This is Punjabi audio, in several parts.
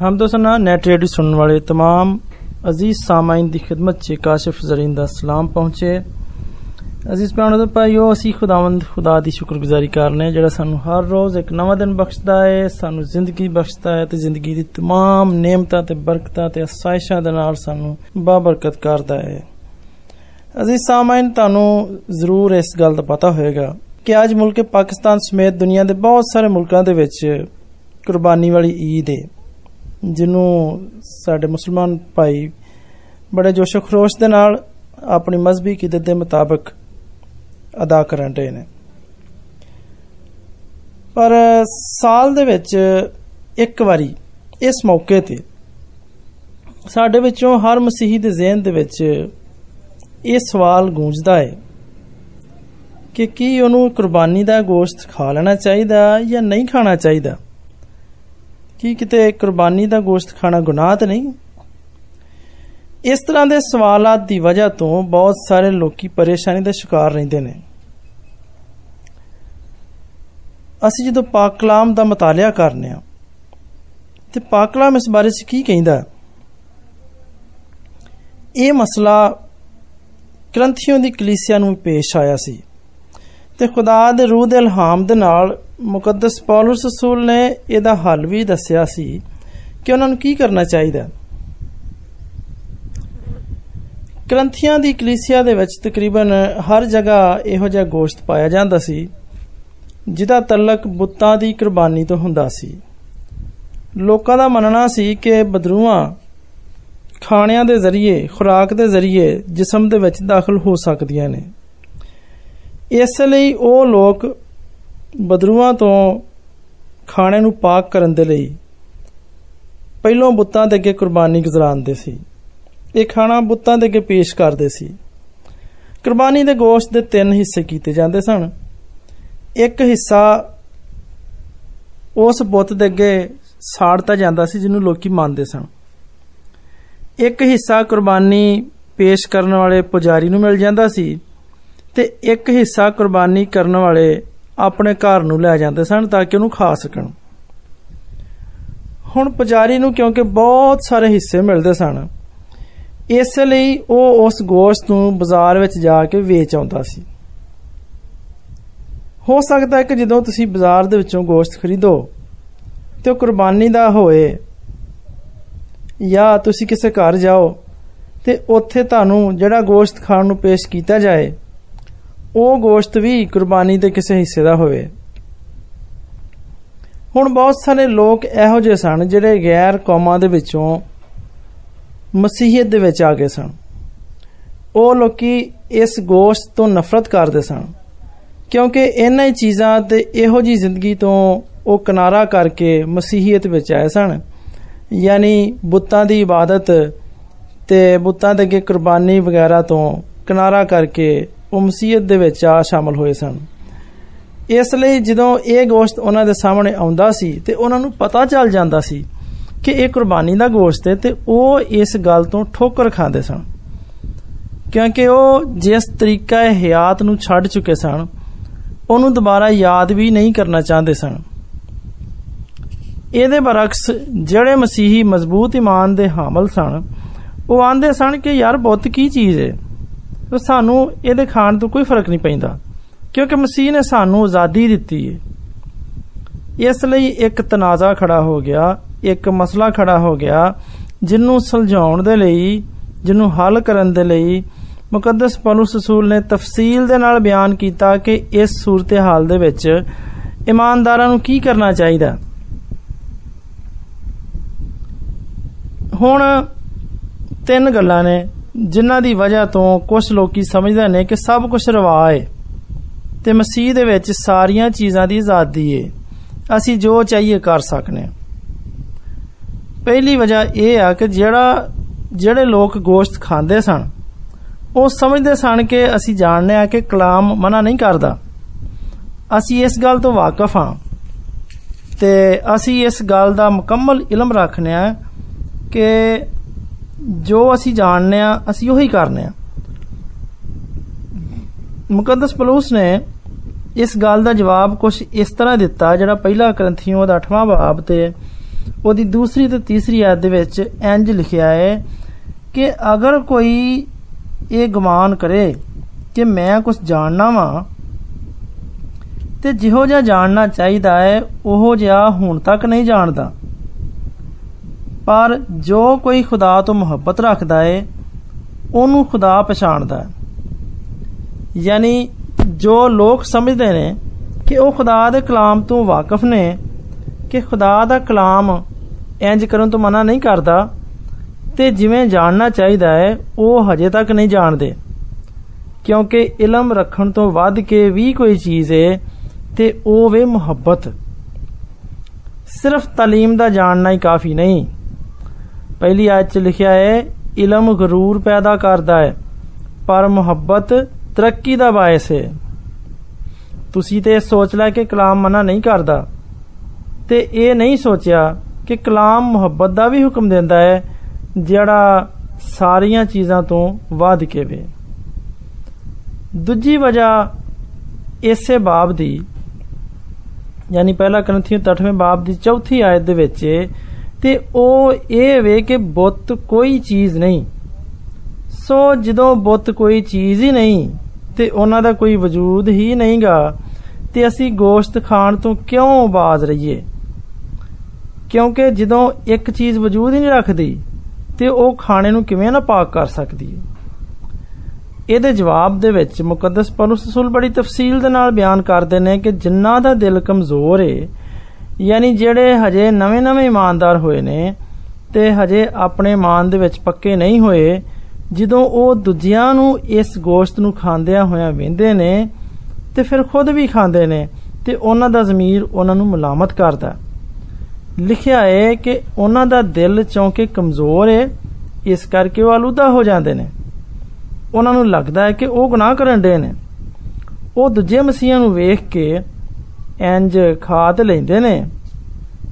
ਹਮਦੋ ਸਨਾ ਨੈਟ ਰੇਡੀਓ ਸੁਣਨ ਵਾਲੇ तमाम ਅਜ਼ੀਜ਼ ਸਾਮਾਈਨ ਦੀ ਖਿਦਮਤ 'ਚ ਕਾਸ਼ਿਫ ਜ਼ਰੀਨ ਦਾ ਸਲਾਮ ਪਹੁੰਚੇ ਅਜ਼ੀਜ਼ ਭਰਾਣੋ ਤੇ ਭਾਈਓ ਅਸੀਂ ਖੁਦਾਵੰਦ ਖੁਦਾ ਦੀ ਸ਼ੁਕਰਗੁਜ਼ਾਰੀ ਕਰਨੇ ਜਿਹੜਾ ਸਾਨੂੰ ਹਰ ਰੋਜ਼ ਇੱਕ ਨਵਾਂ ਦਿਨ ਬਖਸ਼ਦਾ ਹੈ ਸਾਨੂੰ ਜ਼ਿੰਦਗੀ ਬਖਸ਼ਦਾ ਹੈ ਤੇ ਜ਼ਿੰਦਗੀ ਦੀ तमाम ਨੇਮਤਾਂ ਤੇ ਬਰਕਤਾਂ ਤੇ ਅਸਾਇਸ਼ਾਂ ਦੇ ਨਾਲ ਸਾਨੂੰ ਬਾਬਰਕਤ ਕਰਦਾ ਹੈ ਅਜ਼ੀਜ਼ ਸਾਮਾਈਨ ਤੁਹਾਨੂੰ ਜ਼ਰੂਰ ਇਸ ਗੱਲ ਦਾ ਪਤਾ ਹੋਵੇਗਾ ਕਿ ਅੱਜ ਮੁਲਕ ਪਾਕਿਸਤਾਨ ਸਮੇਤ ਦੁਨੀਆ ਦੇ ਬਹੁਤ ਸਾਰੇ ਮੁਲਕਾਂ ਦੇ ਵਿੱਚ ਕੁਰਬਾਨੀ ਵਾਲੀ ਈਦ ਹੈ ਜਿਹਨੂੰ ਸਾਡੇ ਮੁਸਲਮਾਨ ਭਾਈ ਬੜੇ ਜੋਸ਼ ਖਰੋਸ਼ ਦੇ ਨਾਲ ਆਪਣੀ ਮਜ਼ਬੀ ਕਿਦਤ ਦੇ ਮੁਤਾਬਕ ਅਦਾ ਕਰਨ ਰਹੇ ਨੇ। ਪਰ ਸਾਲ ਦੇ ਵਿੱਚ ਇੱਕ ਵਾਰੀ ਇਸ ਮੌਕੇ ਤੇ ਸਾਡੇ ਵਿੱਚੋਂ ਹਰ ਮਸੀਹੀ ਦੇ ਜ਼ਿਹਨ ਦੇ ਵਿੱਚ ਇਹ ਸਵਾਲ ਗੂੰਜਦਾ ਹੈ ਕਿ ਕੀ ਉਹਨੂੰ ਕੁਰਬਾਨੀ ਦਾ ਗੋਸ਼ਤ ਖਾ ਲੈਣਾ ਚਾਹੀਦਾ ਜਾਂ ਨਹੀਂ ਖਾਣਾ ਚਾਹੀਦਾ? ਕੀ ਕਿਤੇ ਕੁਰਬਾਨੀ ਦਾ ਗੋਸ਼ਤ ਖਾਣਾ ਗੁਨਾਹ ਤੇ ਨਹੀਂ? ਇਸ ਤਰ੍ਹਾਂ ਦੇ ਸਵਾਲਾਂ ਦੀ ਵਜ੍ਹਾ ਤੋਂ ਬਹੁਤ ਸਾਰੇ ਲੋਕੀ ਪਰੇਸ਼ਾਨੀ ਦਾ ਸ਼ਿਕਾਰ ਰਹਿੰਦੇ ਨੇ। ਅਸੀਂ ਜਦੋਂ ਪਾਕ ਕਲਾਮ ਦਾ ਮਤਾਲਿਆ ਕਰਨੇ ਆ, ਤੇ ਪਾਕ ਕਲਾਮ ਇਸ ਬਾਰੇ ਚ ਕੀ ਕਹਿੰਦਾ ਇਹ ਮਸਲਾ ਗ੍ਰੰਥੀਆਂ ਦੀ ਕਲੀਸਿਆ ਨੂੰ ਪੇਸ਼ ਆਇਆ ਸੀ। ਤੇ ਖੁਦਾ ਦੇ ਰੂਹ ਦੇ ਇਲਹਾਮ ਦੇ ਨਾਲ ਮੁਕੱਦਸ ਪੌਲਸ ਰਸੂਲ ਨੇ ਇਹਦਾ ਹੱਲ ਵੀ ਦੱਸਿਆ ਸੀ ਕਿ ਉਹਨਾਂ ਨੂੰ ਕੀ ਕਰਨਾ ਚਾਹੀਦਾ। ਗ੍ਰੰਥੀਆਂ ਦੀ ਕਲੀਸਿਆ ਦੇ ਵਿੱਚ ਤਕਰੀਬਨ ਹਰ ਜਗ੍ਹਾ ਇਹੋ ਜਿਹਾ ਗੋਸ਼ਤ ਪਾਇਆ ਜਾਂਦਾ ਸੀ, ਜਿਹਦਾ ਤਲਕ ਬੁੱਤਾਂ ਦੀ ਕੁਰਬਾਨੀ ਤੋਂ ਹੁੰਦਾ ਸੀ। ਲੋਕਾਂ ਦਾ ਮੰਨਣਾ ਸੀ ਕਿ ਬਦਰੂਆਂ ਖਾਣਿਆਂ ਦੇ ਜ਼ਰੀਏ, ਖੁਰਾਕ ਦੇ ਜ਼ਰੀਏ ਜਿਸਮ ਦੇ ਵਿੱਚ ਦਾਖਲ ਹੋ ਸਕਦੀਆਂ ਨੇ। ਇਸ ਲਈ ਉਹ ਲੋਕ ਬਦਰੂਆਂ ਤੋਂ ਖਾਣੇ ਨੂੰ ਪਾਕ ਕਰਨ ਦੇ ਲਈ ਪਹਿਲੋਂ ਬੁੱਤਾਂ ਦੇ ਅੱਗੇ ਕੁਰਬਾਨੀ ਗੁਜ਼ਰਾਉਂਦੇ ਸੀ। ਇਹ ਖਾਣਾ ਬੁੱਤਾਂ ਦੇ ਅੱਗੇ ਪੇਸ਼ ਕਰਦੇ ਸੀ। ਕੁਰਬਾਨੀ ਦੇ ਗੋਸ਼ਤ ਦੇ ਤਿੰਨ ਹਿੱਸੇ ਕੀਤੇ ਜਾਂਦੇ ਸਨ। ਇੱਕ ਹਿੱਸਾ ਉਸ ਬੁੱਤ ਦੇ ਅੱਗੇ ਸਾੜਤਾ ਜਾਂਦਾ ਸੀ, ਜਿਹਨੂੰ ਲੋਕੀ ਮੰਨਦੇ ਸਨ। ਇੱਕ ਹਿੱਸਾ ਕੁਰਬਾਨੀ ਪੇਸ਼ ਕਰਨ ਵਾਲੇ ਪੁਜਾਰੀ ਨੂੰ ਮਿਲ ਜਾਂਦਾ ਸੀ ਤੇ ਇੱਕ ਹਿੱਸਾ ਕੁਰਬਾਨੀ ਕਰਨ ਵਾਲੇ ਆਪਣੇ ਘਰ ਨੂੰ ਲੈ ਜਾਂਦੇ ਸਨ ਤਾਂ ਕਿ ਉਹਨੂੰ ਖਾ ਸਕਣ। ਹੁਣ ਪੁਜਾਰੀ ਨੂੰ ਕਿਉਂਕਿ ਬਹੁਤ ਸਾਰੇ ਹਿੱਸੇ ਮਿਲਦੇ ਸਨ, ਇਸ ਲਈ ਉਹ ਉਸ ਗੋਸ਼ਤ ਨੂੰ ਬਾਜ਼ਾਰ ਵਿੱਚ ਜਾ ਕੇ ਵੇਚ ਆਉਂਦਾ ਸੀ। ਹੋ ਸਕਦਾ ਹੈ ਕਿ ਜਦੋਂ ਤੁਸੀਂ ਬਾਜ਼ਾਰ ਦੇ ਵਿੱਚੋਂ ਗੋਸ਼ਤ ਖਰੀਦੋ ਤੇ ਉਹ ਕੁਰਬਾਨੀ ਦਾ ਹੋਏ ਜਾਂ ਤੁਸੀਂ ਕਿਸੇ ਘਰ ਜਾਓ ਤੇ ਉੱਥੇ ਤੁਹਾਨੂੰ ਜਿਹੜਾ ਗੋਸ਼ਤ ਖਾਣ ਨੂੰ ਪੇਸ਼ ਕੀਤਾ ਜਾਏ ਉਹ ਗੋਸ਼ਤ ਵੀ ਕੁਰਬਾਨੀ ਦੇ ਕਿਸੇ ਹਿੱਸੇ ਦਾ ਹੋਵੇ। ਹੁਣ ਬਹੁਤ ਸਾਰੇ ਲੋਕ ਇਹੋ ਜਿਹੇ ਸਨ ਜਿਹੜੇ ਗੈਰ ਕੌਮਾਂ ਦੇ ਵਿੱਚੋਂ ਮਸੀਹੀਅਤ ਦੇ ਵਿੱਚ ਆ ਗਏ ਸਨ। ਉਹ ਲੋਕੀ ਇਸ ਗੋਸ਼ਤ ਤੋਂ ਨਫ਼ਰਤ ਕਰਦੇ ਸਨ ਕਿਉਂਕਿ ਇਹਨਾਂ ਹੀ ਚੀਜ਼ਾਂ ਤੇ ਇਹੋ ਜੀ ਜ਼ਿੰਦਗੀ ਤੋਂ ਉਹ ਕਿਨਾਰਾ ਕਰਕੇ ਮਸੀਹੀਅਤ ਵਿੱਚ ਆਏ ਸਨ। ਯਾਨੀ ਬੁੱਤਾਂ ਦੀ ਇਬਾਦਤ ਤੇ ਬੁੱਤਾਂ ਦੇ ਅੱਗੇ ਕੁਰਬਾਨੀ ਵਗੈਰਾ ਤੋਂ ਕਿਨਾਰਾ ਕਰਕੇ ਉਹ ਮਸੀਹਤ ਦੇ ਵਿੱਚ ਆ ਸ਼ਾਮਲ ਹੋਏ ਸਨ। ਇਸ ਲਈ ਜਦੋਂ ਇਹ ਗੋਸ਼ਤ ਉਹਨਾਂ ਦੇ ਸਾਹਮਣੇ ਆਉਂਦਾ ਸੀ ਤੇ ਉਹਨਾਂ ਨੂੰ ਪਤਾ ਚੱਲ ਜਾਂਦਾ ਸੀ ਕਿ ਇਹ ਕੁਰਬਾਨੀ ਦਾ ਗੋਸ਼ਤ ਹੈ ਤੇ ਉਹ ਇਸ ਗੱਲ ਤੋਂ ਠੋਕਰ ਖਾਂਦੇ ਸਨ। ਕਿਉਂਕਿ ਉਹ ਜਿਸ ਤਰੀਕਾ ਹਯਾਤ ਨੂੰ ਛੱਡ ਚੁੱਕੇ ਸਨ, ਉਹਨੂੰ ਦੁਬਾਰਾ ਯਾਦ ਵੀ ਨਹੀਂ ਕਰਨਾ ਚਾਹੁੰਦੇ ਸਨ। ਇਹਦੇ ਬਰਕਸ ਜਿਹੜੇ ਮਸੀਹੀ ਮਜ਼ਬੂਤ ਈਮਾਨ ਦੇ ਹਾਮਲ ਸਨ, ਉਹ ਆਂਦੇ ਸਨ ਕਿ ਯਾਰ ਬੁੱਤ ਕੀ ਚੀਜ਼ ਹੈ ਤਾਂ ਸਾਨੂੰ ਇਹਦੇ ਖਾਣ ਤੋਂ ਕੋਈ ਫ਼ਰਕ ਨਹੀਂ ਪੈਂਦਾ। ਕਿਉਂਕਿ ਮਸੀਹ ਨੇ ਸਾਨੂੰ ਆਜ਼ਾਦੀ ਦਿੱਤੀ ਹੈ ਇਸ ਲਈ ਇੱਕ ਤਨਾਜ਼ਾ ਖੜਾ ਹੋ ਗਿਆ, ਇੱਕ ਮਸਲਾ ਖੜਾ ਹੋ ਗਿਆ, ਜਿਹਨੂੰ ਸੁਲਝਾਉਣ ਦੇ ਲਈ, ਜਿਹਨੂੰ ਹੱਲ ਕਰਨ ਦੇ ਲਈ ਮੁਕੱਦਸ ਪੌਲਸ ਰਸੂਲ ਨੇ ਤਫਸੀਲ ਦੇ ਨਾਲ ਬਿਆਨ ਕੀਤਾ ਕਿ ਇਸ ਸੂਰਤ-ਹਾਲ ਦੇ ਵਿੱਚ ਇਮਾਨਦਾਰਾਂ ਨੂੰ ਕੀ ਕਰਨਾ ਚਾਹੀਦਾ। ਹੁਣ ਤਿੰਨ ਗੱਲਾਂ ਨੇ। ਜਿਨ੍ਹਾਂ ਦੀ ਵਜ੍ਹਾ ਤੋਂ ਕੁਝ ਲੋਕੀ ਸਮਝਦੇ ਨੇ ਕਿ ਸਭ ਕੁਝ ਰਵਾ ਹੈ ਤੇ ਮਸੀਹ ਦੇ ਵਿੱਚ ਸਾਰੀਆਂ ਚੀਜ਼ਾਂ ਦੀ ਆਜ਼ਾਦੀ ਹੈ ਅਸੀਂ ਜੋ ਚਾਹੀਏ ਕਰ ਸਕਨੇ ਪਹਿਲੀ ਵਜ੍ਹਾ ਇਹ ਆ ਕਿ ਜਿਹੜਾ ਜਿਹੜੇ ਲੋਕ ਗੋਸ਼ਤ ਖਾਂਦੇ ਸਨ ਉਹ ਸਮਝਦੇ ਸਨ ਕਿ ਅਸੀਂ ਜਾਣਦੇ ਆ ਕਿ ਕਲਾਮ ਮਨਾ ਨਹੀਂ ਕਰਦਾ ਅਸੀਂ ਇਸ ਗੱਲ ਤੋਂ ਵਾਕਿਫ ਹਾਂ ਤੇ ਅਸੀਂ ਇਸ ਗੱਲ ਦਾ ਮੁਕੰਮਲ ਇਲਮ ਰੱਖਨੇ ਆ ਕਿ ਜੋ ਅਸੀਂ ਜਾਣਨੇ ਆ ਅਸੀਂ ਉਹੀ ਕਰਨੇ ਆ ਮੁਕੱਦਸ ਪਲੂਸ ਨੇ ਇਸ ਗੱਲ ਦਾ ਜਵਾਬ ਕੁਝ ਇਸ ਤਰ੍ਹਾਂ ਦਿੱਤਾ, ਜਿਹੜਾ ਪਹਿਲਾ ਗ੍ਰੰਥੀਓ ਦਾ 8ਵਾਂ ਬਾਬ ਤੇ ਉਹਦੀ ਦੂਸਰੀ ਤੇ ਤੀਸਰੀ ਆਇਤ ਦੇ ਵਿੱਚ ਇੰਜ ਲਿਖਿਆ ਹੈ ਕਿ ਅਗਰ ਕੋਈ ਇਹ ਗਮਾਨ ਕਰੇ ਕਿ ਮੈਂ ਕੁਝ ਜਾਣਨਾ ਵਾਂ, ਤੇ ਜਿਹੋ ਜਿਹਾ ਜਾਣਨਾ ਚਾਹੀਦਾ ਹੈ, ਉਹੋ ਜਿਹਾ ਹੁਣ ਤੱਕ ਨਹੀਂ ਜਾਣਦਾ। ਪਰ ਜੋ ਕੋਈ ਖੁਦਾ ਤੋਂ ਮੁਹੱਬਤ ਰੱਖਦਾ ਹੈ ਉਹਨੂੰ ਖੁਦਾ ਪਛਾਣਦਾ ਹੈ। ਯਾਨੀ ਜੋ ਲੋਕ ਸਮਝਦੇ ਨੇ ਕਿ ਉਹ ਖੁਦਾ ਦੇ ਕਲਾਮ ਤੋਂ ਵਾਕਿਫ ਨੇ, ਕਿ ਖੁਦਾ ਦਾ ਕਲਾਮ ਇੰਜ ਕਰਨ ਤੋਂ ਮਨਾ ਨਹੀਂ ਕਰਦਾ, ਤੇ ਜਿਵੇਂ ਜਾਣਨਾ ਚਾਹੀਦਾ ਹੈ, ਉਹ ਹਜੇ ਤੱਕ ਨਹੀਂ ਜਾਣਦੇ। ਕਿਉਂਕਿ ਇਲਮ ਰੱਖਣ ਤੋਂ ਵੱਧ ਕੇ ਵੀ ਕੋਈ ਚੀਜ਼ ਹੈ ਤੇ ਉਹ ਵੇ ਮੁਹੱਬਤ। ਸਿਰਫ ਤਾਲੀਮ ਦਾ ਜਾਣਨਾ ਹੀ ਕਾਫੀ ਨਹੀਂ। ਪਹਿਲੀ ਆਇਤ 'ਚ ਲਿਖਿਆ ਹੈ, ਇਲਮ ਗਰੂਰ ਪੈਦਾ ਕਰਦਾ ਹੈ, ਪਰ ਮੁਹੱਬਤ ਤਰੱਕੀ ਦਾ ਬਾਇਸ ਹੈ। ਤੁਸੀਂ ਤੇ ਸੋਚ ਲੈ ਕਿ ਕਲਾਮ ਮਨਾ ਨਹੀਂ ਕਰਦਾ ਤੇ ਇਹ ਨਹੀਂ ਸੋਚਿਆ ਕਿ ਕਲਾਮ ਮੁਹੱਬਤ ਦਾ ਵੀ ਹੁਕਮ ਦਿੰਦਾ ਹੈ, ਜਿਹੜਾ ਸਾਰੀਆਂ ਚੀਜ਼ਾਂ ਤੋਂ ਵੱਧ ਕੇ ਵੇ। ਦੂਜੀ ਵਜ੍ਹਾ ਇਸੇ ਬਾਬ ਦੀ, ਯਾਨੀ ਪਹਿਲਾ ਗ੍ਰੰਥੀ 8ਵੇਂ ਬਾਬ ਦੀ ਚੌਥੀ ਆਇਤ ਦੇ ਵਿੱਚ ਤੇ ਉਹ ਇਹ ਵੇ ਕਿ ਬੁੱਤ ਕੋਈ ਚੀਜ਼ ਨਹੀਂ। ਸੋ ਜਦੋਂ ਬੁੱਤ ਕੋਈ ਚੀਜ਼ ਹੀ ਨਹੀਂ ਤੇ ਉਹਨਾਂ ਦਾ ਕੋਈ ਵਜੂਦ ਹੀ ਨਹੀਂਗਾ, ਤੇ ਅਸੀਂ ਗੋਸ਼ਤ ਖਾਣ ਤੋਂ ਕਿਉਂ ਬਾਜ਼ ਰਹੀਏ? ਕਿਉਂਕਿ ਜਦੋਂ ਇੱਕ ਚੀਜ਼ ਵਜੂਦ ਹੀ ਨਹੀਂ ਰੱਖਦੀ, ਤੇ ਉਹ ਖਾਣੇ ਨੂੰ ਕਿਵੇਂ ਨਾ ਪਾਕ ਕਰ ਸਕਦੀ ਹੈ? ਇਹਦੇ ਜਵਾਬ ਦੇ ਵਿੱਚ ਮੁਕੱਦਸ ਪੌਲਸ ਰਸੂਲ ਬੜੀ ਤਫਸੀਲ ਦੇ ਨਾਲ ਬਿਆਨ ਕਰਦੇ ਨੇ ਕਿ ਜਿਨ੍ਹਾਂ ਦਾ ਦਿਲ ਕਮਜ਼ੋਰ ਏ ਯਾਨੀ ਜਿਹੜੇ ਹਜੇ ਨਵੇਂ-ਨਵੇਂ ਇਮਾਨਦਾਰ ਹੋਏ ਨੇ ਤੇ ਹਜੇ ਆਪਣੇ ਇਮਾਨ ਦੇ ਵਿੱਚ ਪੱਕੇ ਨਹੀਂ ਹੋਏ, ਜਦੋਂ ਉਹ ਦੂਜਿਆਂ ਨੂੰ ਇਸ ਗੋਸ਼ਤ ਨੂੰ ਖਾਂਦਿਆਂ ਹੋਇਆਂ ਵੇਂਦੇ ਨੇ ਤੇ ਫਿਰ ਖੁਦ ਵੀ ਖਾਂਦੇ ਨੇ ਤੇ ਉਹਨਾਂ ਦਾ ਜ਼ਮੀਰ ਉਹਨਾਂ ਨੂੰ ਮਲਾਮਤ ਕਰਦਾ ਲਿਖਿਆ ਹੈ ਕਿ ਉਹਨਾਂ ਦਾ ਦਿਲ ਚੌਂਕੇ ਕਮਜ਼ੋਰ ਹੈ ਇਸ ਕਰਕੇ ਉਹ ਆਲੂਦਾ ਹੋ ਜਾਂਦੇ ਨੇ। ਉਹਨਾਂ ਨੂੰ ਲੱਗਦਾ ਹੈ ਕਿ ਉਹ ਗੁਨਾਹ ਕਰਨ ਦੇ ਨੇ। ਉਹ ਦੂਜੇ ਮਸੀਹਾਂ ਨੂੰ ਵੇਖ ਕੇ ਇੰਜ ਖਾ ਤੇ ਲੈਂਦੇ ਨੇ,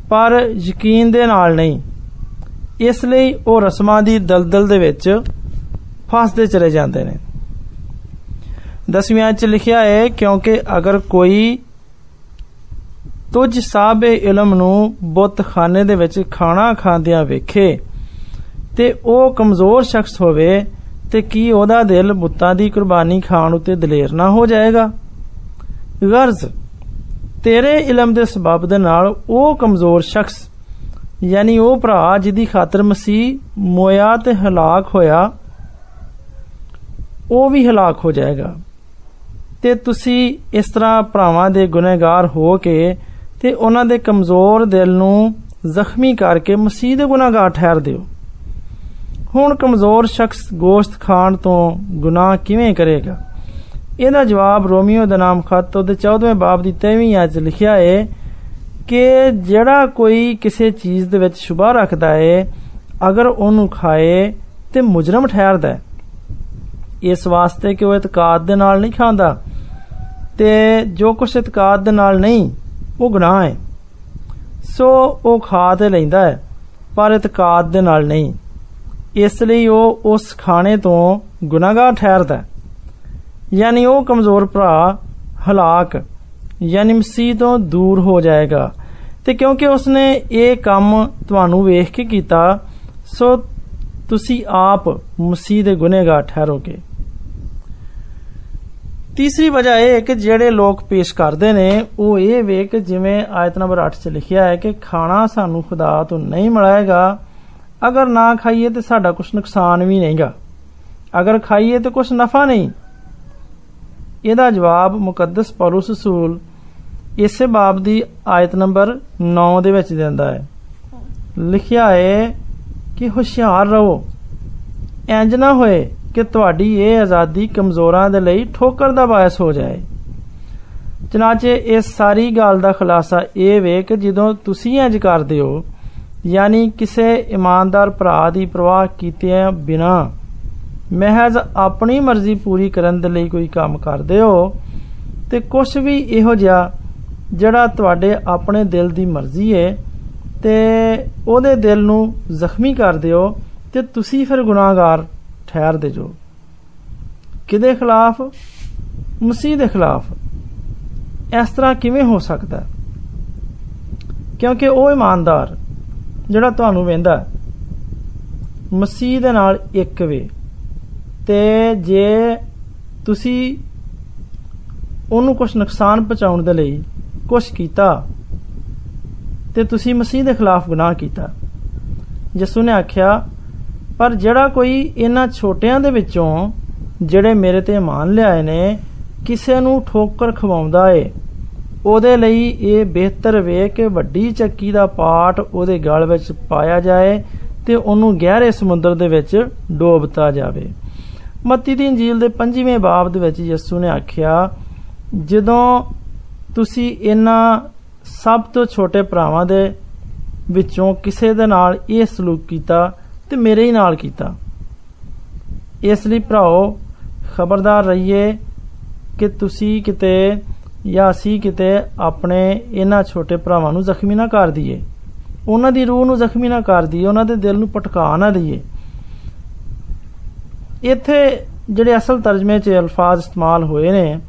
ਪਰ ਯਕੀਨ ਦੇ ਨਾਲ ਨਹੀਂ। ਇਸ ਲਈ ਉਹ ਰਸਮਾਂ ਦੀ ਦਲਦਲ ਦੇ ਵਿੱਚ ਫਸਦੇ ਚਲੇ ਜਾਂਦੇ ਨੇ। ਦਸਵੀਂ ਚ ਲਿਖਿਆ ਹੈ, ਕਿਉਂਕਿ ਅਗਰ ਕੋਈ ਤੁਝ ਸਾਬੇ ਇਲਮ ਨੂੰ ਬੁੱਤ ਖਾਨੇ ਦੇ ਵਿੱਚ ਖਾਣਾ ਖਾਂਦਿਆਂ ਵੇਖੇ, ਤੇ ਉਹ ਕਮਜ਼ੋਰ ਸ਼ਖਸ ਹੋਵੇ, ਤੇ ਕੀ ਉਹਦਾ ਦਿਲ ਬੁੱਤਾਂ ਦੀ ਕੁਰਬਾਨੀ ਖਾਣ ਉਤੇ ਦਲੇਰ ਨਾ ਹੋ ਜਾਏਗਾ? ਗਰਜ਼ ਤੇਰੇ ਇਲਮ ਦੇ ਸਬਬ ਦੇ ਨਾਲ ਉਹ ਕਮਜ਼ੋਰ ਸ਼ਖਸ, ਯਾਨੀ ਉਹ ਭਰਾ ਜਿਹਦੀ ਖਾਤਰ ਮਸੀਹ ਮੋਇਆ ਤੇ ਹਲਾਕ ਹੋਇਆ, ਉਹ ਵੀ ਹਲਾਕ ਹੋ ਜਾਏਗਾ। ਤੇ ਤੁਸੀਂ ਇਸ ਤਰ੍ਹਾਂ ਭਰਾਵਾਂ ਦੇ ਗੁਨਹਗਾਰ ਹੋ ਕੇ ਤੇ ਉਹਨਾਂ ਦੇ ਕਮਜ਼ੋਰ ਦਿਲ ਨੂੰ ਜ਼ਖਮੀ ਕਰਕੇ ਮਸੀਹ ਦੇ ਗੁਨਾਹਗਾਰ ਠਹਿਰ ਦਿਓ। ਹੁਣ ਕਮਜ਼ੋਰ ਸ਼ਖਸ ਗੋਸ਼ਤ ਖਾਣ ਤੋਂ ਗੁਨਾਹ ਕਿਵੇਂ ਕਰੇਗਾ? ਇਹਦਾ ਜਵਾਬ ਰੋਮੀਓ ਦਾ ਨਾਮ ਖੱਤ ਉਹਦੇ 14ਵੇਂ ਬਾਬ ਦੀ 23ਵੀਂ ਆਇਤ ਲਿਖਿਆ ਹੈ ਕਿ ਜਿਹੜਾ ਕੋਈ ਕਿਸੇ ਚੀਜ਼ ਦੇ ਵਿੱਚ ਸ਼ੁਭਾ ਰੱਖਦਾ ਹੈ ਅਗਰ ਉਹਨੂੰ ਖਾਏ ਤੇ ਮੁਜਰਮ ਠਹਿਰਦਾ ਹੈ ਇਸ ਵਾਸਤੇ ਕਿ ਉਹ ਇਤਕਾਦ ਦੇ ਨਾਲ ਨਹੀਂ ਖਾਂਦਾ ਤੇ ਜੋ ਕੁਛ ਇਤਕਾਦ ਦੇ ਨਾਲ ਨਹੀਂ, ਉਹ ਗੁਨਾਹ ਹੈ ਸੋ ਉਹ ਖਾ ਤੇ ਲੈਂਦਾ ਹੈ ਪਰ ਇਤਕਾਦ ਦੇ ਨਾਲ ਨਹੀਂ। ਇਸ ਲਈ ਉਹ ਉਸ ਖਾਣੇ ਤੋਂ ਗੁਨਾਹਗਾਰ ਠਹਿਰਦਾ ਯਾਨੀ ਉਹ ਕਮਜ਼ੋਰ ਭਰਾ ਹਲਾਕ, ਯਾਨੀ ਮਸੀਹ ਤੋਂ ਦੂਰ ਹੋ ਜਾਏਗਾ। ਤੇ ਕਿਉਂਕਿ ਉਸਨੇ ਇਹ ਕੰਮ ਤੁਹਾਨੂੰ ਵੇਖ ਕੇ ਕੀਤਾ, ਸੋ ਤੁਸੀਂ ਆਪ ਮਸੀਹ ਦੇ ਗੁਨਹਗਾਰ ਠਹਿਰੋਗੇ। ਤੀਸਰੀ ਵਜ੍ਹਾ ਇਹ ਹੈ ਕਿ ਜਿਹੜੇ ਲੋਕ ਪੇਸ਼ ਕਰਦੇ ਨੇ, ਉਹ ਇਹ ਵੇ ਕਿ ਜਿਵੇਂ ਆਇਤ ਨੰਬਰ 8 'ਚ ਲਿਖਿਆ ਹੈ ਕਿ ਖਾਣਾ ਸਾਨੂੰ ਖੁਦਾ ਤੋਂ ਨਹੀਂ ਮਿਲੇਗਾ ਅਗਰ ਨਾ ਖਾਈਏ ਤੇ ਸਾਡਾ ਕੁਝ ਨੁਕਸਾਨ ਵੀ ਨਹੀਂਗਾ। ਅਗਰ ਖਾਈਏ ਤੇ ਕੁਝ ਨਫਾ ਨਹੀਂ ਇਹਦਾ ਜਵਾਬ ਮੁਕੱਦਸ ਪੌਲਸ ਰਸੂਲ ਇਸੇ ਬਾਬ ਦੀ ਆਇਤ ਨੰਬਰ 9 ਦੇ ਵਿੱਚ ਦਿੰਦਾ ਹੈ। ਲਿਖਿਆ ਹੈ ਕਿ ਹੁਸ਼ਿਆਰ ਰਹੋ। ਇੰਜ ਨਾ ਹੋਏ ਕਿ ਤੁਹਾਡੀ ਇਹ ਆਜ਼ਾਦੀ ਕਮਜ਼ੋਰਾਂ ਦੇ ਲਈ ਠੋਕਰ ਦਾ ਬਾਇਸ ਹੋ ਜਾਏ। ਚਨਾਚੇ ਇਸ ਸਾਰੀ ਗੱਲ ਦਾ ਖੁਲਾਸਾ ਇਹ ਵੇ ਕਿ ਜਦੋਂ ਤੁਸੀਂ ਇੰਜ ਕਰਦੇ ਹੋ, ਯਾਨੀ ਕਿਸੇ ਇਮਾਨਦਾਰ ਭਰਾ ਦੀ ਪਰਵਾਹ ਕੀਤੇ ਬਿਨਾ। ਮਹਿਜ਼ ਆਪਣੀ ਮਰਜ਼ੀ ਪੂਰੀ ਕਰਨ ਦੇ ਲਈ ਕੋਈ ਕੰਮ ਕਰਦੇ ਹੋ ਤੇ ਕੁਝ ਵੀ ਇਹੋ ਜਿਹਾ ਜਿਹੜਾ ਤੁਹਾਡੇ ਆਪਣੇ ਦਿਲ ਦੀ ਮਰਜ਼ੀ ਹੈ ਤੇ ਉਹਦੇ ਦਿਲ ਨੂੰ ਜ਼ਖਮੀ ਕਰਦੇ ਹੋ ਤੇ ਤੁਸੀਂ ਫਿਰ ਗੁਨਾਹਗਾਰ ਠਹਿਰਦੇ ਜੋ। ਕਿਹਦੇ ਖਿਲਾਫ? ਮਸੀਹ ਦੇ ਖਿਲਾਫ। ਇਸ ਤਰ੍ਹਾਂ ਕਿਵੇਂ ਹੋ ਸਕਦਾ ਕਿਉਂਕਿ ਉਹ ਇਮਾਨਦਾਰ ਜਿਹੜਾ ਤੁਹਾਨੂੰ ਵੇਂਦਾ ਮਸੀਹ ਦੇ ਨਾਲ ਇੱਕ ਵੇ। ਤੇ ਜੇ ਤੁਸੀਂ ਉਹਨੂੰ ਕੁਝ ਨੁਕਸਾਨ ਪਹੁੰਚਾਉਣ ਦੇ ਲਈ ਕੁਝ ਕੀਤਾ, ਤੇ ਤੁਸੀਂ ਮਸੀਹ ਦੇ ਖਿਲਾਫ ਗੁਨਾਹ ਕੀਤਾ। ਯਿਸੂ ਨੇ ਆਖਿਆ, ਪਰ ਜਿਹੜਾ ਕੋਈ ਇਹਨਾਂ ਛੋਟਿਆਂ ਦੇ ਵਿੱਚੋਂ ਜਿਹੜੇ ਮੇਰੇ ਤੇ ਇਮਾਨ ਲਿਆਏ ਨੇ, ਕਿਸੇ ਨੂੰ ਠੋਕਰ ਖਵਾਉਂਦਾ ਏ, ਉਹਦੇ ਲਈ ਇਹ ਬਿਹਤਰ ਵੇ ਕਿ ਵੱਡੀ ਚੱਕੀ ਦਾ ਪਾਟ ਉਹਦੇ ਗਲ ਵਿੱਚ ਪਾਇਆ ਜਾਏ ਤੇ ਉਹਨੂੰ ਗਹਿਰੇ ਸਮੁੰਦਰ ਦੇ ਵਿੱਚ ਡੋਬਤਾ ਜਾਵੇ। ਮੱਤੀ ਦੀ ਇੰਜੀਲ ਦੇ 5ਵੇਂ ਬਾਬ ਦੇ ਵਿੱਚ ਯਿਸੂ ਨੇ ਆਖਿਆ, ਜਦੋਂ ਤੁਸੀਂ ਇਹਨਾਂ ਸਭ ਤੋਂ ਛੋਟੇ ਭਰਾਵਾਂ ਦੇ ਵਿੱਚੋਂ ਕਿਸੇ ਦੇ ਨਾਲ ਇਹ ਸਲੂਕ ਕੀਤਾ ਤੇ ਮੇਰੇ ਹੀ ਨਾਲ ਕੀਤਾ। ਇਸ ਲਈ ਭਰਾਓ, ਖਬਰਦਾਰ ਰਹੀਏ ਕਿ ਤੁਸੀਂ ਕਿਤੇ ਜਾਂ ਅਸੀਂ ਕਿਤੇ ਆਪਣੇ ਇਹਨਾਂ ਛੋਟੇ ਭਰਾਵਾਂ ਨੂੰ ਜ਼ਖਮੀ ਨਾ ਕਰ ਦਈਏ। ਉਹਨਾਂ ਦੀ ਰੂਹ ਨੂੰ ਜ਼ਖਮੀ ਨਾ ਕਰ ਦਈਏ, ਉਹਨਾਂ ਦੇ ਦਿਲ ਨੂੰ ਪਟਕਾ ਨਾ ਦਈਏ। ਇੱਥੇ ਜਿਹੜੇ ਅਸਲ ਤਰਜਮੇ 'ਚ ਅਲਫਾਜ਼ ਇਸਤੇਮਾਲ ਹੋਏ ਨੇ,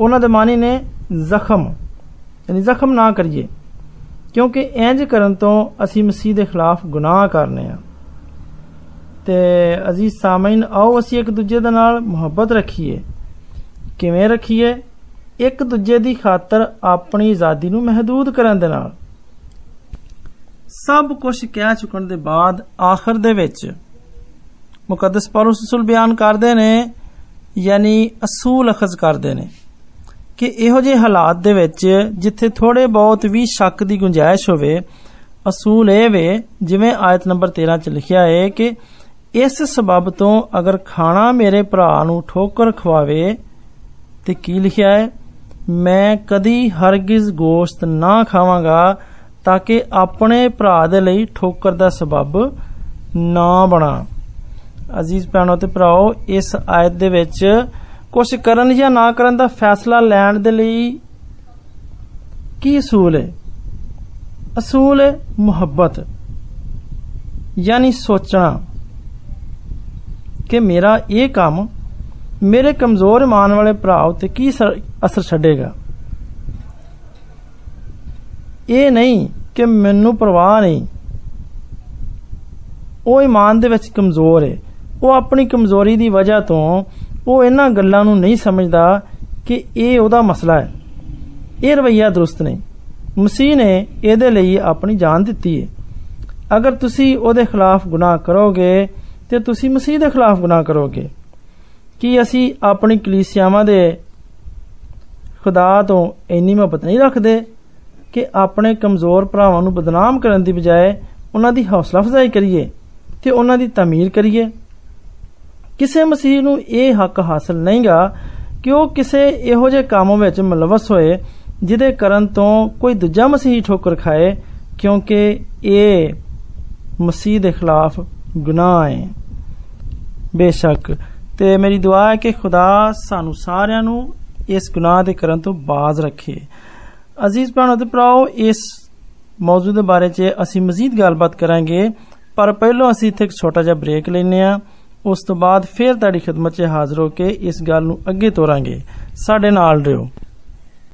ਉਹਨਾਂ ਦੇ ਮਾਨੀ ਨੇ ਜ਼ਖਮ, ਯਾਨੀ ਜ਼ਖਮ ਨਾ ਕਰੀਏ, ਕਿਉਂਕਿ ਇੰਜ ਕਰਨ ਤੋਂ ਅਸੀਂ ਮਸੀਹ ਦੇ ਖਿਲਾਫ ਗੁਨਾਹ ਕਰਨੇ ਆ। ਤੇ ਅਜ਼ੀਜ਼ ਸਾਮਈਨ, ਆਓ ਅਸੀਂ ਇੱਕ ਦੂਜੇ ਦੇ ਨਾਲ ਮੁਹੱਬਤ ਰੱਖੀਏ। ਕਿਵੇਂ ਰੱਖੀਏ? ਇੱਕ ਦੂਜੇ ਦੀ ਖਾਤਰ ਆਪਣੀ ਆਜ਼ਾਦੀ ਨੂੰ ਮਹਦੂਦ ਕਰਨ ਦੇ ਨਾਲ। ਸਭ ਕੁਝ ਕਹਿ ਚੁੱਕਣ ਦੇ ਬਾਅਦ ਆਖਰ ਦੇ ਵਿੱਚ ਮੁਕੱਦਸ ਪੌਲਸ ਰਸੂਲ ਬਿਆਨ ਕਰਦੇ ਨੇ, ਯਾਨੀ ਅਸੂਲ ਅਖਜ਼ ਕਰਦੇ ਨੇ ਕਿ ਇਹੋ ਜਿਹੇ ਹਾਲਾਤ ਦੇ ਵਿੱਚ ਜਿੱਥੇ ਥੋੜੇ ਬਹੁਤ ਵੀ ਸ਼ੱਕ ਦੀ ਗੁੰਜਾਇਸ਼ ਹੋਵੇ, ਅਸੂਲ ਇਹ ਵੇ, ਜਿਵੇਂ ਆਇਤ ਨੰਬਰ 13 ਚ ਲਿਖਿਆ ਹੈ ਕਿ ਇਸ ਸਬਬ ਤੋਂ ਅਗਰ ਖਾਣਾ ਮੇਰੇ ਭਰਾ ਨੂੰ ਠੋਕਰ ਖਵਾਵੇ, ਤੇ ਕੀ ਲਿਖਿਆ ਹੈ? ਮੈਂ ਕਦੀ ਹਰਗਿਜ਼ ਗੋਸ਼ਤ ਨਾ ਖਾਵਾਂਗਾ ਤਾਂ ਕਿ ਆਪਣੇ ਭਰਾ ਦੇ ਲਈ ਠੋਕਰ ਦਾ ਸਬਬ ਨਾ ਬਣਾ। ਅਜ਼ੀਜ਼ ਭੈਣੋ ਤੇ ਭਰਾਓ, ਇਸ ਆਇਤ ਦੇ ਵਿੱਚ ਕੁਝ ਕਰਨ ਜਾਂ ਨਾ ਕਰਨ ਦਾ ਫੈਸਲਾ ਲੈਣ ਦੇ ਲਈ ਕੀ ਅਸੂਲ ਹੈ? ਅਸੂਲ ਹੈ ਮੁਹੱਬਤ, ਯਾਨੀ ਸੋਚਣਾ ਕਿ ਮੇਰਾ ਇਹ ਕੰਮ ਮੇਰੇ ਕਮਜ਼ੋਰ ਇਮਾਨ ਵਾਲੇ ਭਰਾ ਉਤੇ ਕੀ ਅਸਰ ਛੱਡੇਗਾ? ਇਹ ਨਹੀਂ ਕਿ ਮੈਨੂੰ ਪਰਵਾਹ ਨਹੀਂ। ਉਹ ਇਮਾਨ ਦੇ ਵਿੱਚ ਕਮਜ਼ੋਰ ਹੈ। ਉਹ ਆਪਣੀ ਕਮਜ਼ੋਰੀ ਦੀ ਵਜ੍ਹਾ ਤੋਂ ਉਹ ਇਹਨਾਂ ਗੱਲਾਂ ਨੂੰ ਨਹੀਂ ਸਮਝਦਾ ਕਿ ਇਹ ਉਹਦਾ ਮਸਲਾ ਹੈ। ਇਹ ਰਵਈਆ ਦਰੁਸਤ ਨਹੀਂ ਮਸੀਹ ਨੇ ਇਹਦੇ ਲਈ ਆਪਣੀ ਜਾਨ ਦਿੱਤੀ ਹੈ। ਅਗਰ ਤੁਸੀਂ ਉਹਦੇ ਖਿਲਾਫ ਗੁਨਾਹ ਕਰੋਗੇ ਤੇ ਤੁਸੀਂ ਮਸੀਹ ਦੇ ਖਿਲਾਫ ਗੁਨਾਹ ਕਰੋਗੇ। ਕੀ ਅਸੀਂ ਆਪਣੀ ਕਲੀਸਿਆਵਾਂ ਦੇ ਖੁਦਾ ਤੋਂ ਇੰਨੀ ਮੁਹੱਬਤ ਨਹੀਂ ਰੱਖਦੇ ਕਿ ਆਪਣੇ ਕਮਜ਼ੋਰ ਭਰਾਵਾਂ ਨੂੰ ਬਦਨਾਮ ਕਰਨ ਦੀ ਬਜਾਏ ਉਹਨਾਂ ਦੀ ਹੌਸਲਾ ਅਫਜ਼ਾਈ ਕਰੀਏ ਤੇ ਉਹਨਾਂ ਦੀ ਤਾਮੀਰ ਕਰੀਏ? ਕਿਸੇ ਮਸੀਹ ਨੂੰ ਇਹ ਹੱਕ ਹਾਸਲ ਨਹੀਂਗਾ ਕਿ ਉਹ ਕਿਸੇ ਇਹੋ ਜਿਹੇ ਕੰਮ ਵਿੱਚ ਮਲਵਸ ਹੋਏ, ਜਿਹਦੇ ਕਰਨ ਤੋਂ ਕੋਈ ਦੂਜਾ ਮਸੀਹ ਠੋਕਰ ਖਾਏ, ਕਿਉਂਕਿ ਇਹ ਮਸੀਹ ਦੇ ਖਿਲਾਫ ਗੁਨਾਹ ਹੈ। ਬੇਸ਼ੱਕ, ਤੇ ਮੇਰੀ ਦੁਆ ਹੈ ਕਿ ਖੁਦਾ ਸਾਨੂੰ ਸਾਰਿਆਂ ਨੂੰ ਇਸ ਗੁਨਾਹ ਦੇ ਕਰਨ ਤੋਂ ਬਾਜ਼ ਰੱਖੇ। ਅਜ਼ੀਜ਼ ਭੈਣੋ ਤੇ ਭਰਾਓ, ਇਸ ਮੌਜੂ ਦੇ ਬਾਰੇ 'ਚ ਅਸੀਂ ਮਜ਼ੀਦ ਗੱਲਬਾਤ ਕਰਾਂਗੇ, ਪਰ ਪਹਿਲਾਂ ਅਸੀਂ ਇੱਥੇ ਇੱਕ ਛੋਟਾ ਜਿਹਾ ਬ੍ਰੇਕ ਲੈਨੇ ਆ ਉਸ ਤੋਂ ਬਾਅਦ ਫੇਰ ਤੁਹਾਡੀ ਖidmat 'ਚ ਹਾਜ਼ਰ ਹੋ ਕੇ ਇਸ ਗੱਲ ਨੂੰ ਅੱਗੇ ਤੋਰਾਂਗੇ। ਸਾਡੇ ਨਾਲ ਰਹੋ।